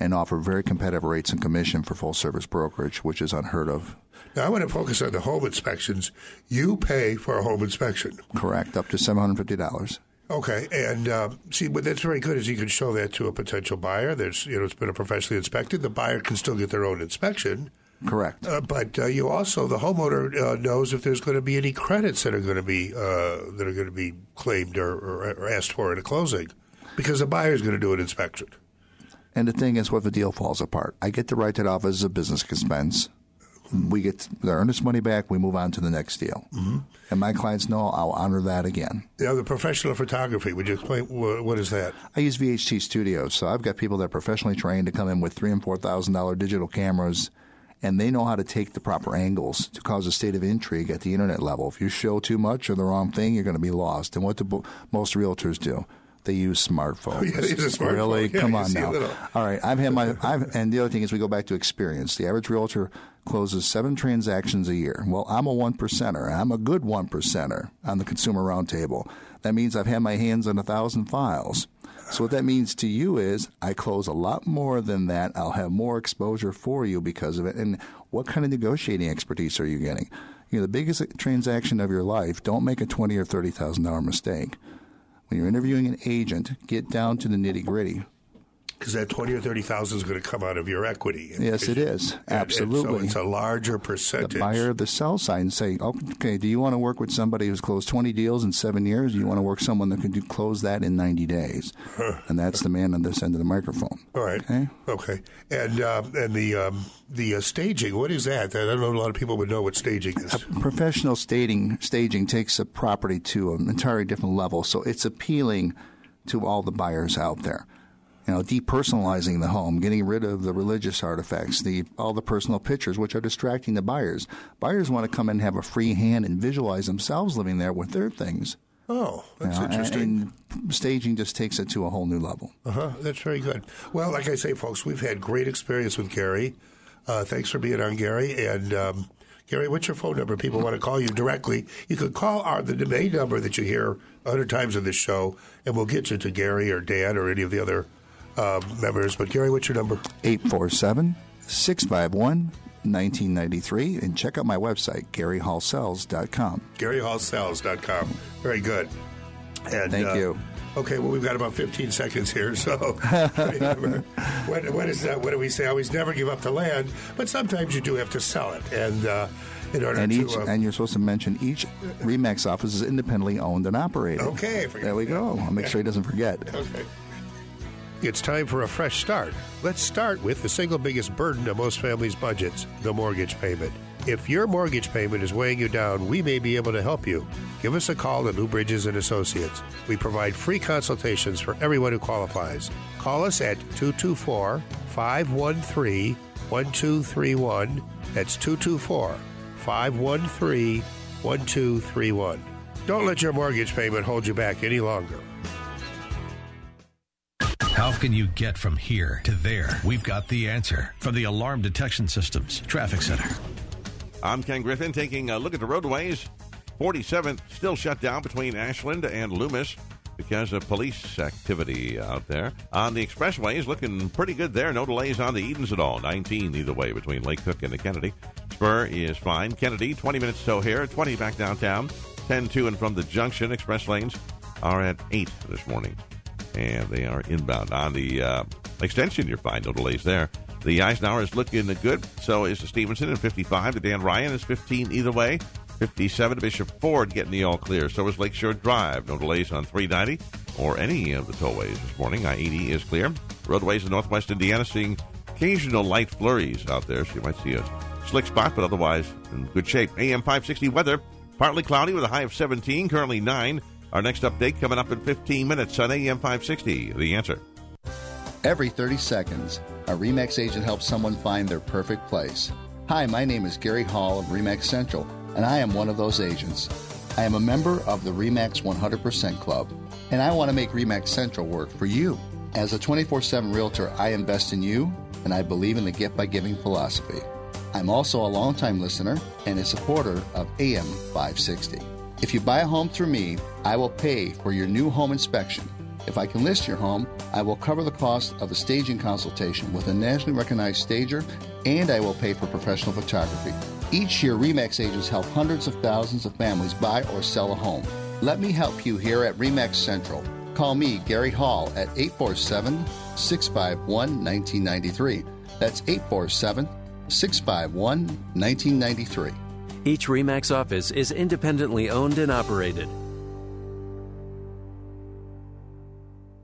and offer very competitive rates and commission for full service brokerage, which is unheard of. Now, I want to focus on the home inspections. You pay for a home inspection. Correct, up to seven hundred fifty dollars. Okay, and uh, see, but that's very good. Is you can show that to a potential buyer. There's, you know, it's been a professionally inspected. The buyer can still get their own inspection. Correct. Uh, but uh, you also, the homeowner uh, knows if there's going to be any credits that are going to be uh, that are going to be claimed or, or, or asked for at a closing, because the buyer is going to do an inspection. And the thing is, what if the deal falls apart? I get to write it off as a business expense. We get the earnest money back. We move on to the next deal. Mm-hmm. And my clients know I'll honor that again. Now, the professional photography. Would you explain what, what is that? I use VHT Studios, so I've got people that are professionally trained to come in with three and four thousand dollar digital cameras, and they know how to take the proper angles to cause a state of intrigue at the internet level. If you show too much or the wrong thing, you're going to be lost. And what do bo- most realtors do? They use smartphones. Yeah, they use a smartphone. Really? Yeah, Come on now. All right, I've had my. I've, and the other thing is, we go back to experience. The average realtor closes seven transactions a year. Well, I'm a one percenter. I'm a good one percenter on the Consumer Roundtable. That means I've had my hands on a thousand files. So what that means to you is I close a lot more than that. I'll have more exposure for you because of it. And what kind of negotiating expertise are you getting? You know, the biggest transaction of your life. Don't make a twenty or thirty thousand dollar mistake. When you're interviewing an agent, get down to the nitty gritty. Because that twenty or thirty thousand is going to come out of your equity. Yes, it is. And- and Absolutely. so it's a larger percentage. the buyer of the sell side and say, okay, do you want to work with somebody who's closed 20 deals in seven years? Do you want to work someone that can do, close that in 90 days? And that's the man on this end of the microphone. All right. Okay. Okay. And um, and the um, the uh, staging. What is that? I don't know. A lot of people would know what staging is. Professional staging, staging takes a property to an entirely different level, so it's appealing to all the buyers out there. You know, depersonalizing the home, getting rid of the religious artifacts, the all the personal pictures, which are distracting the buyers. Buyers want to come in and have a free hand and visualize themselves living there with their things. Oh, that's You know, and- interesting. And staging just takes it to a whole new level. Uh huh. That's very good. Well, like I say, folks, we've had great experience with Gary. Uh, thanks for being on, Gary. And um, Gary, what's your phone number? People want to call you directly. You could call our the main number that you hear a hundred times in this show, and we'll get you to Gary or Dan or any of the other uh, members. But Gary, what's your number? 847 651 1993. And check out my website, GaryHallSells.com. GaryHallSells.com. Very good. And, Thank uh, you. Okay, well, we've got about 15 seconds here. So, what, what is that? What do we say? I Always never give up the land, but sometimes you do have to sell it. And uh, in order And to. each, uh, and you're supposed to mention each Remax office is independently owned and operated. Okay, there we go. I'll make sure he doesn't forget. Okay. It's time for a fresh start. Let's start with the single biggest burden of most families' budgets the mortgage payment. If your mortgage payment is weighing you down, we may be able to help you. Give us a call at Lou Bridges and Associates. We provide free consultations for everyone who qualifies. Call us at 224 513 1231. That's 224 513 1231. Don't let your mortgage payment hold you back any longer. How can you get from here to there? We've got the answer from the Alarm Detection Systems Traffic Center. I'm Ken Griffin taking a look at the roadways. 47th still shut down between Ashland and Loomis because of police activity out there. On the expressways, looking pretty good there. No delays on the Edens at all. 19 either way between Lake Cook and the Kennedy. Spur is fine. Kennedy, 20 minutes so here, 20 back downtown. 10 to and from the junction. Express lanes are at 8 this morning. And they are inbound. On the uh, extension, you're fine. No delays there. The Eisenhower is looking good. So is Stevenson at 55. The Dan Ryan is 15 either way. 57 to Bishop Ford getting the all clear. So is Lakeshore Drive. No delays on 390 or any of the tollways this morning. I 80 is clear. Roadways in northwest Indiana seeing occasional light flurries out there. So you might see a slick spot, but otherwise in good shape. AM 560 weather. Partly cloudy with a high of 17, currently 9. Our next update coming up in 15 minutes on AM 560. The answer. Every 30 seconds, a REMAX agent helps someone find their perfect place. Hi, my name is Gary Hall of REMAX Central, and I am one of those agents. I am a member of the REMAX 100% Club, and I want to make REMAX Central work for you. As a 24 7 realtor, I invest in you, and I believe in the gift by Giving philosophy. I'm also a longtime listener and a supporter of AM 560. If you buy a home through me, I will pay for your new home inspection. If I can list your home, I will cover the cost of a staging consultation with a nationally recognized stager, and I will pay for professional photography. Each year, REMAX agents help hundreds of thousands of families buy or sell a home. Let me help you here at REMAX Central. Call me, Gary Hall, at 847 651 1993. That's 847 651 1993. Each REMAX office is independently owned and operated.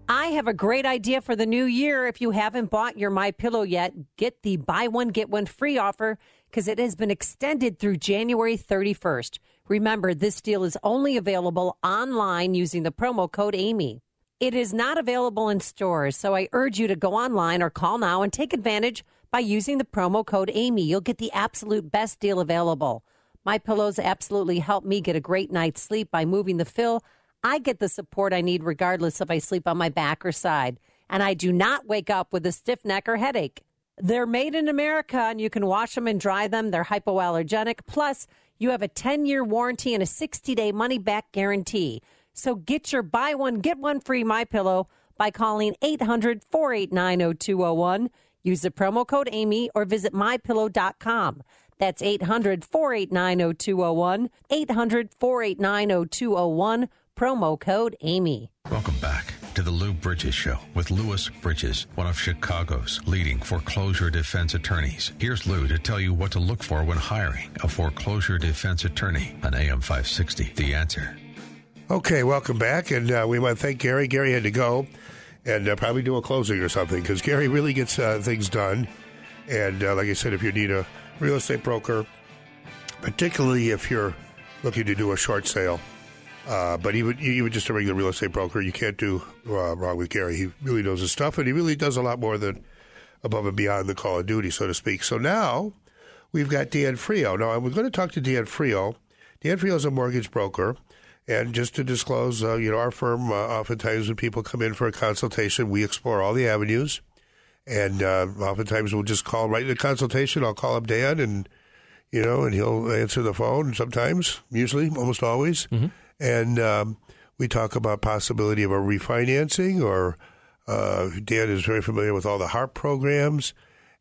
I have a great idea for the new year. If you haven't bought your My Pillow yet, get the buy one get one free offer because it has been extended through January 31st. Remember, this deal is only available online using the promo code Amy. It is not available in stores, so I urge you to go online or call now and take advantage by using the promo code Amy. You'll get the absolute best deal available. My pillows absolutely help me get a great night's sleep by moving the fill I get the support I need regardless if I sleep on my back or side, and I do not wake up with a stiff neck or headache. They're made in America and you can wash them and dry them. They're hypoallergenic. Plus, you have a 10 year warranty and a 60 day money back guarantee. So get your buy one, get one free My Pillow by calling 800 489 0201. Use the promo code Amy or visit mypillow.com. That's 800 489 0201. 800 489 0201. Promo code Amy. Welcome back to the Lou Bridges Show with Louis Bridges, one of Chicago's leading foreclosure defense attorneys. Here's Lou to tell you what to look for when hiring a foreclosure defense attorney on AM 560. The answer. Okay, welcome back. And uh, we want to thank Gary. Gary had to go and uh, probably do a closing or something because Gary really gets uh, things done. And uh, like I said, if you need a real estate broker, particularly if you're looking to do a short sale, uh, but even even just a regular real estate broker, you can't do uh, wrong with Gary. He really knows his stuff, and he really does a lot more than above and beyond the call of duty, so to speak. So now we've got Dan Frio. Now we're going to talk to Dan Frio. Dan Frio is a mortgage broker. And just to disclose, uh, you know, our firm, uh, oftentimes when people come in for a consultation, we explore all the avenues. And uh, oftentimes we'll just call right in the consultation. I'll call up Dan and, you know, and he'll answer the phone sometimes, usually, almost always. Mm-hmm. And um, we talk about possibility of a refinancing or uh, Dan is very familiar with all the HARP programs.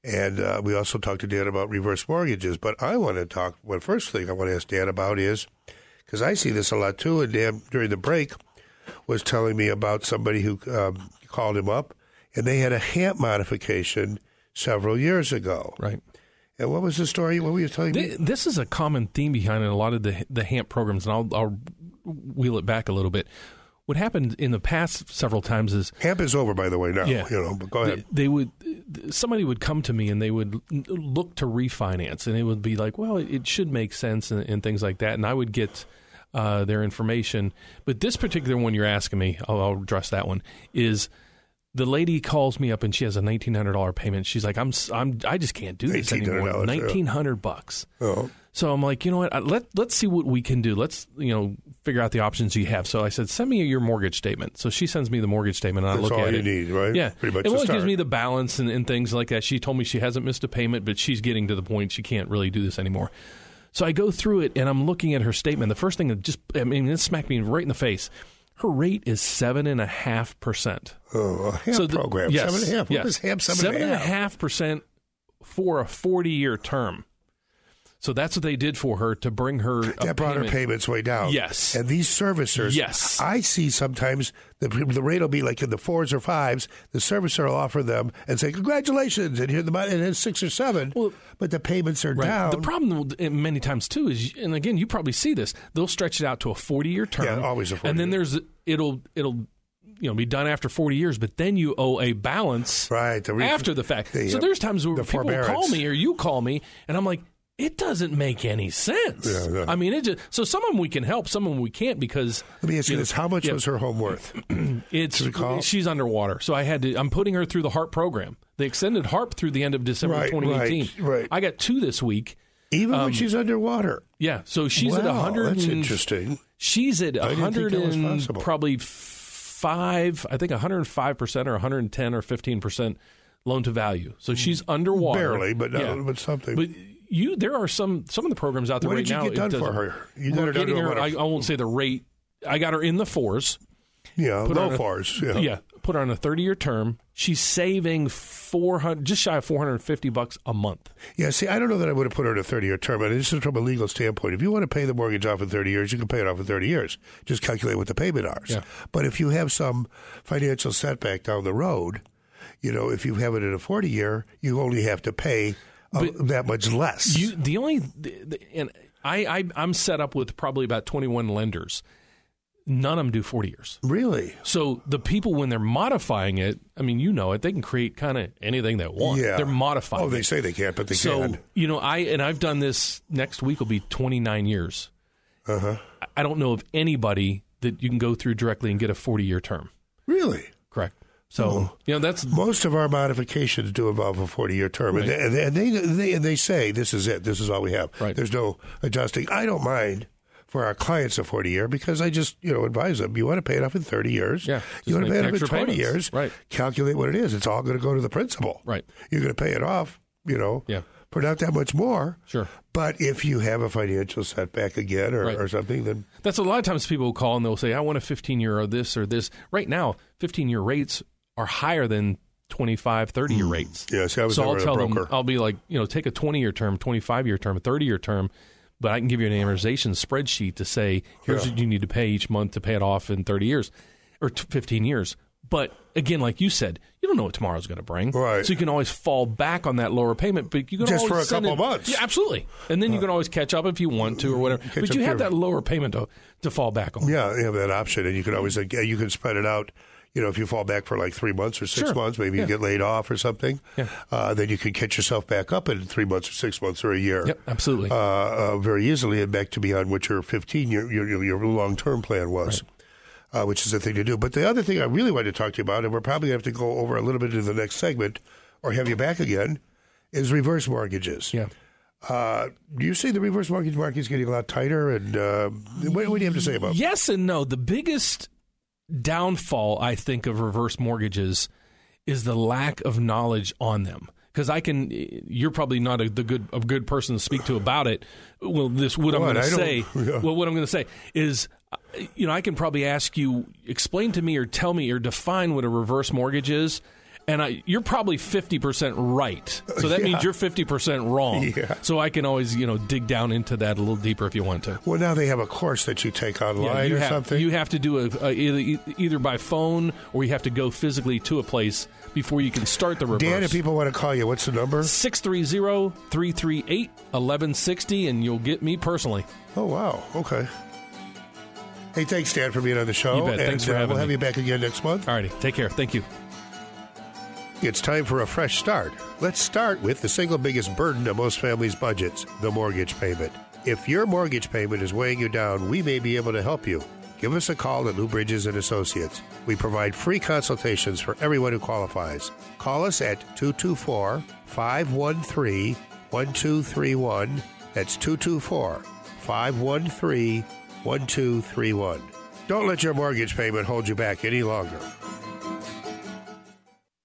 And uh, we also talked to Dan about reverse mortgages. But I want to talk, well, first thing I want to ask Dan about is, because I see this a lot too. And Dan, during the break, was telling me about somebody who um, called him up, and they had a HAMP modification several years ago. Right. And what was the story? What were you telling me? This is a common theme behind a lot of the the HAMP programs, and I'll, I'll wheel it back a little bit. What happened in the past several times is HAMP is over, by the way. Now, Yeah. you know. But go ahead. They, they would somebody would come to me and they would look to refinance, and it would be like, well, it should make sense and, and things like that, and I would get. Uh, their information, but this particular one you're asking me, I'll, I'll address that one. Is the lady calls me up and she has a nineteen hundred dollar payment. She's like, I'm, I'm, I just can't do this anymore. $1,900, yeah. Nineteen hundred bucks. Oh. So I'm like, you know what? Let let's see what we can do. Let's you know figure out the options you have. So I said, send me your mortgage statement. So she sends me the mortgage statement, and I That's look all at you it. need, right? Yeah, Pretty much It gives me the balance and, and things like that. She told me she hasn't missed a payment, but she's getting to the point she can't really do this anymore. So I go through it and I'm looking at her statement. The first thing that just I mean it smacked me right in the face. Her rate is seven and a half percent. Oh, a HAMP program. Yes, Seven and a half. What yes. is HAMP seven and a Seven and a half? half percent for a forty year term. So that's what they did for her to bring her. That brought her payments way down. Yes. And these servicers, Yes. I see sometimes the, the rate will be like in the fours or fives. The servicer will offer them and say, congratulations, and here the money, and it's six or seven, Well, but the payments are Right. down. The problem many times too is, and again, you probably see this. They'll stretch it out to a forty-year term. Yeah, always a 40 And then there's it'll it'll you know be done after forty years, but then you owe a balance right the after the fact. the, so uh, there's times where the people call me or you call me, and I'm like. It doesn't make any sense. Yeah, yeah. I mean, it just so some of them we can help, some of them we can't because. Let me ask you know, this: How much yeah. was her home worth? It's she's underwater, so I had to. I'm putting her through the HARP program. They extended HARP through the end of December Right, 2018. right, right. I got two this week. Even when Um, she's underwater. Yeah, so she's at 100. that's interesting. She's at I didn't think 100 and probably five. I think 105 percent or 110 or 15 percent loan to value. So she's underwater, Barely, but, no, Yeah. but something. But you, there are some some of the programs out there What right did you now. get done for her? You got her to her. what, I, I won't say the rate. I got her in the fours. Yeah, Put her low on a- fours. Yeah. put her on a 30 year term. She's saving 400, just shy of 450 bucks a month. Yeah, see, I don't know that I would have put her in a 30 year term. And this is from a legal standpoint. If you want to pay the mortgage off in 30 years, you can pay it off in 30 years. Just calculate what the payment are. Yeah. But if you have some financial setback down the road, you know, if you have it in a 40 year, you only have to pay uh, that much less. You the only the, the, and I, I I'm set up with probably about 21 lenders. None of them do 40 years. Really? So the people when they're modifying it, I mean, you know it, they can create kind of anything they want. Yeah. They're modifying. It. Oh, they it. say they can't, but they so, can. So you know, I and I've done this. Next week will be 29 years. Uh huh. I don't know of anybody that you can go through directly and get a 40 year term. Really? So Oh. you know that's most of our modifications do involve a 40 year term, Right. and, they, and they, they they say this is it, this is all we have. Right. There's no adjusting. I don't mind for our clients a 40 year because I just, you know, advise them you want to pay it off in 30 years. Yeah. You want to pay it off in 20 payments. years. Right. Calculate what it is. It's all going to go to the principal. Right. You're going to pay it off, you know, Yeah. for not that much more. Sure. But if you have a financial setback again or, Right. or something, then That's a lot of times people will call and they'll say, I want a 15 year or this or this. Right now, 15 year rates are higher than 25, 30 year hmm. rates. Yeah, see, I was so I'll tell them. I'll be like, you know, take a 20 year term, 25 year term, 30 year term, but I can give you an amortization spreadsheet to say, here's Yeah. what you need to pay each month to pay it off in 30 years or t- 15 years. But again, like you said, you don't know what tomorrow's going to bring. Right. So you can always fall back on that lower payment, but you can Just always for a couple it- months. Yeah, absolutely. And then you can always catch up if you want to or mm-hmm. whatever. But you have that lower payment to, to fall back on. Yeah, you have that option, and you can always like, you can spread it out. You know, if you fall back for like three months or six Sure. months, maybe Yeah. you get laid off or something. Yeah. Uh, then you can catch yourself back up in three months or six months or a year. Yep, absolutely. Uh, uh, very easily, and back to beyond what your fifteen year your, your long term plan was. Uh, which is the thing to do. But the other thing I really wanted to talk to you about, and we're probably going to have to go over a little bit in the next segment, or have you back again, is reverse mortgages. Yeah. Uh, do you see the reverse mortgage market is getting a lot tighter? And uh, what, what do you have to say about? Yes and no. The biggest downfall, I think, of reverse mortgages is the lack of knowledge on them. Because I can, you're probably not a the good a good person to speak to about it. Well, this what I'm going to say. Yeah. Well, what I'm going to say is, you know, I can probably ask you, explain to me or tell me or define what a reverse mortgage is. And I, you're probably 50% right. So that Yeah. means you're 50% wrong. Yeah. So I can always, you know, dig down into that a little deeper if you want to. Well, now they have a course that you take online you or have, something. You have to do a, a either, either by phone or you have to go physically to a place before you can start the reverse. Dan, if people want to call you, what's the number? 630-338-1160 and you'll get me personally. Oh, wow. Okay. Hey, thanks, Dan, for being on the show. You bet. And, Thanks for uh, having We'll have me. you back again next month. All righty. Take care. Thank you. It's time for a fresh start. Let's start with the single biggest burden of most families' budgets the mortgage payment. If your mortgage payment is weighing you down, we may be able to help you. Give us a call at Lou Bridges and Associates. We provide free consultations for everyone who qualifies. Call us at 224 513 1231. That's 224 513 1231. Don't let your mortgage payment hold you back any longer.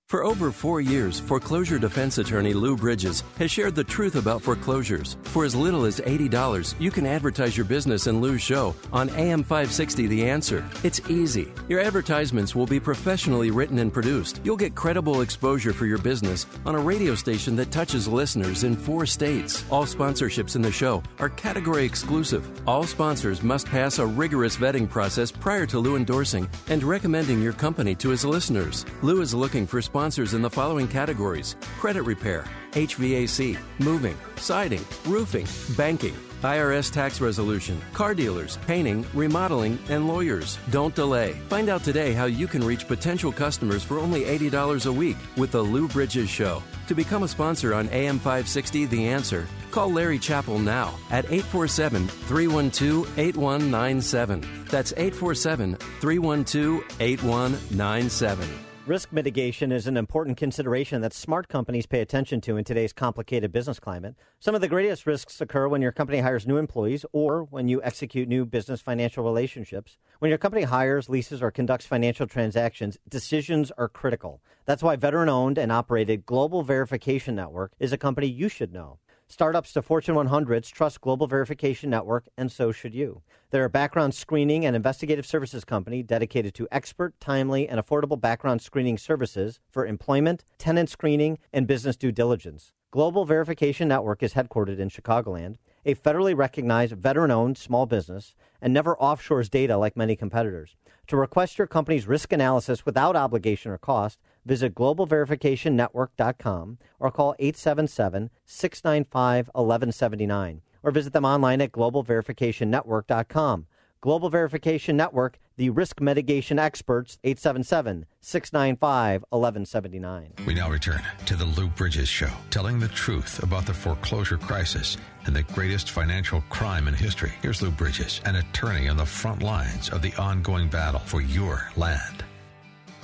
For over four years, foreclosure defense attorney Lou Bridges has shared the truth about foreclosures. For as little as $80, you can advertise your business in Lou's show on AM 560 The Answer. It's easy. Your advertisements will be professionally written and produced. You'll get credible exposure for your business on a radio station that touches listeners in four states. All sponsorships in the show are category exclusive. All sponsors must pass a rigorous vetting process prior to Lou endorsing and recommending your company to his listeners. Lou is looking for sponsors in the following categories credit repair, HVAC, moving, siding, roofing, banking. IRS tax resolution, car dealers, painting, remodeling, and lawyers. Don't delay. Find out today how you can reach potential customers for only $80 a week with The Lou Bridges Show. To become a sponsor on AM 560 The Answer, call Larry Chappell now at 847 312 8197. That's 847 312 8197. Risk mitigation is an important consideration that smart companies pay attention to in today's complicated business climate. Some of the greatest risks occur when your company hires new employees or when you execute new business financial relationships. When your company hires, leases, or conducts financial transactions, decisions are critical. That's why veteran owned and operated Global Verification Network is a company you should know. Startups to Fortune 100s trust Global Verification Network, and so should you. They're a background screening and investigative services company dedicated to expert, timely, and affordable background screening services for employment, tenant screening, and business due diligence. Global Verification Network is headquartered in Chicagoland, a federally recognized veteran owned small business, and never offshores data like many competitors. To request your company's risk analysis without obligation or cost, visit globalverificationnetwork.com or call 877 695 1179 or visit them online at globalverificationnetwork.com. Global Verification Network, the risk mitigation experts, 877 695 1179. We now return to the Lou Bridges Show, telling the truth about the foreclosure crisis and the greatest financial crime in history. Here's Lou Bridges, an attorney on the front lines of the ongoing battle for your land.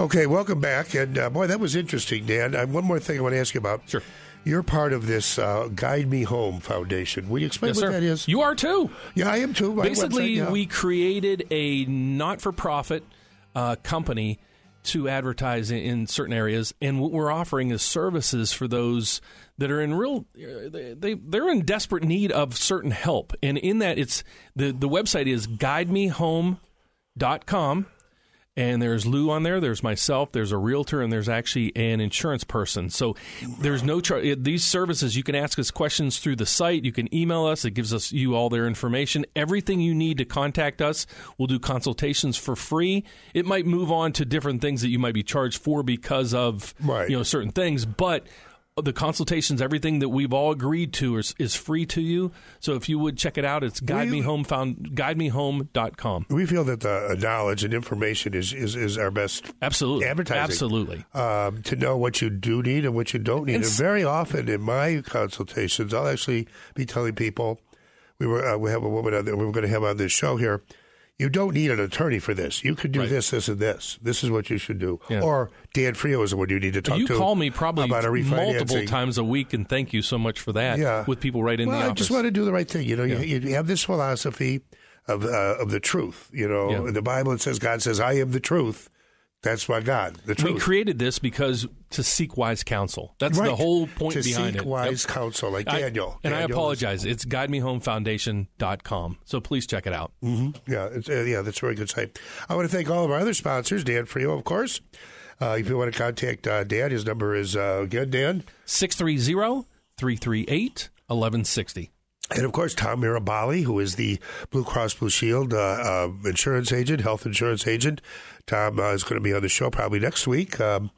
Okay, welcome back. And uh, boy, that was interesting, Dan. Uh, one more thing I want to ask you about. Sure. You're part of this uh, Guide Me Home Foundation. Will you explain Yes, what sir. that is? You are too. Yeah, I am too. Basically, website, yeah. we created a not-for-profit uh, company to advertise in, in certain areas, and what we're offering is services for those that are in real they, they they're in desperate need of certain help. And in that, it's the the website is guidemehome.com. And there's Lou on there. There's myself. There's a realtor, and there's actually an insurance person. So there's no charge. These services you can ask us questions through the site. You can email us. It gives us you all their information. Everything you need to contact us. We'll do consultations for free. It might move on to different things that you might be charged for because of you know certain things, but the consultations, everything that we've all agreed to is, is free to you. So if you would check it out, it's guide me home found guidemehome.com. We feel that the knowledge and information is, is, is our best absolutely advertising. Absolutely. Um, to know what you do need and what you don't need. And And, very often in my consultations, I'll actually be telling people we were uh, we have a woman on there, we were going to have on this show here. You don't need an attorney for this. You could do Right. this, this, and this. This is what you should do. Yeah. Or Dan Frio is the one you need to talk to. you call me probably about a refinancing. multiple times a week, and thank you so much for that. Yeah. with people right in well, the I office. just want to do the right thing. You know, Yeah. you, you have this philosophy of uh, of the truth. You know, Yeah. in the Bible it says God says, "I am the truth." That's my God, the truth. we created this because to seek wise counsel. That's the whole point To behind seek it. wise counsel, like I- Daniel. and I Daniel is- apologize. It's guidemehomefoundation.com. So please check it out. Mm-hmm. Yeah, it's, uh, yeah, that's a very good site. I want to thank all of our other sponsors, Dan Frio, of course. Uh, if you want to contact uh, Dan, his number is uh, again Dan 630-338-1160. And of course, Tom Mirabali, who is the Blue Cross Blue Shield uh, uh, insurance agent, health insurance agent. Tom uh, is going to be on the show probably next week. Um,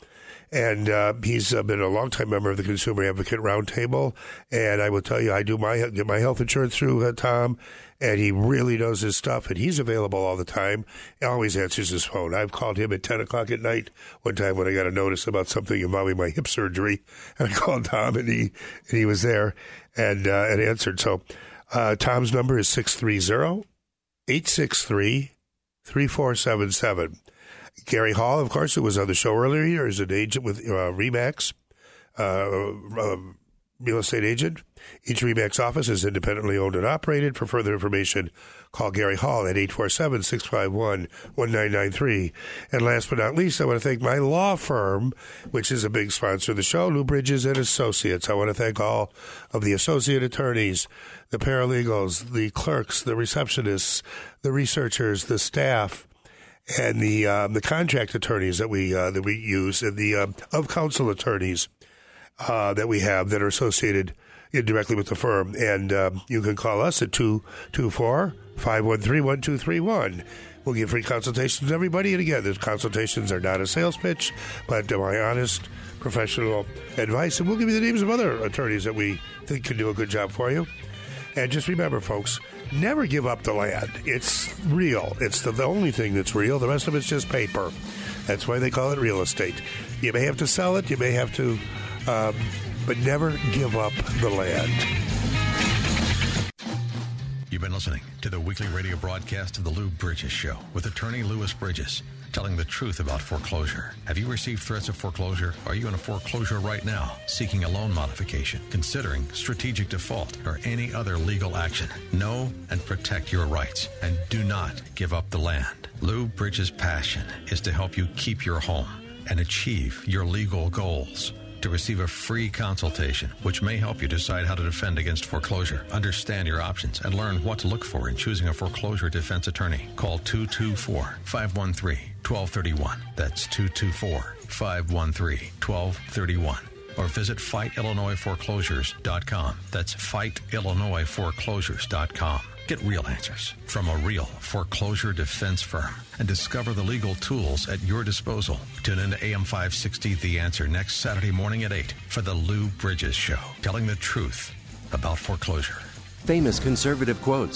and uh, he's uh, been a longtime member of the Consumer Advocate Roundtable. And I will tell you, I do my get my health insurance through uh, Tom, and he really knows his stuff. And he's available all the time. He always answers his phone. I've called him at ten o'clock at night one time when I got a notice about something involving my hip surgery, and I called Tom, and he and he was there and uh, and answered. So uh, Tom's number is 630 863 3477. Gary Hall, of course, who was on the show earlier, is an agent with uh, Remax, uh, real estate agent. Each Remax office is independently owned and operated. For further information, call Gary Hall at 847 651 1993. And last but not least, I want to thank my law firm, which is a big sponsor of the show, Lou Bridges and Associates. I want to thank all of the associate attorneys, the paralegals, the clerks, the receptionists, the researchers, the staff and the um, the contract attorneys that we uh, that we use, and the um, of counsel attorneys uh, that we have that are associated directly with the firm. And um, you can call us at 224 513 1231. We'll give free consultations to everybody. And again, those consultations are not a sales pitch, but my honest professional advice. And we'll give you the names of other attorneys that we think can do a good job for you. And just remember, folks, never give up the land. It's real. It's the, the only thing that's real. The rest of it's just paper. That's why they call it real estate. You may have to sell it, you may have to, um, but never give up the land. You've been listening to the weekly radio broadcast of the Lou Bridges Show with attorney Louis Bridges, telling the truth about foreclosure. Have you received threats of foreclosure? Are you in a foreclosure right now, seeking a loan modification, considering strategic default, or any other legal action? Know and protect your rights, and do not give up the land. Lou Bridges' passion is to help you keep your home and achieve your legal goals to receive a free consultation, which may help you decide how to defend against foreclosure, understand your options, and learn what to look for in choosing a foreclosure defense attorney. Call 224 513 1231. That's 224 513 1231. Or visit FightIllinoisForeclosures.com. That's FightIllinoisForeclosures.com. Get real answers from a real foreclosure defense firm and discover the legal tools at your disposal. Tune in to AM 560 The Answer next Saturday morning at 8 for the Lou Bridges Show, telling the truth about foreclosure. Famous conservative quotes.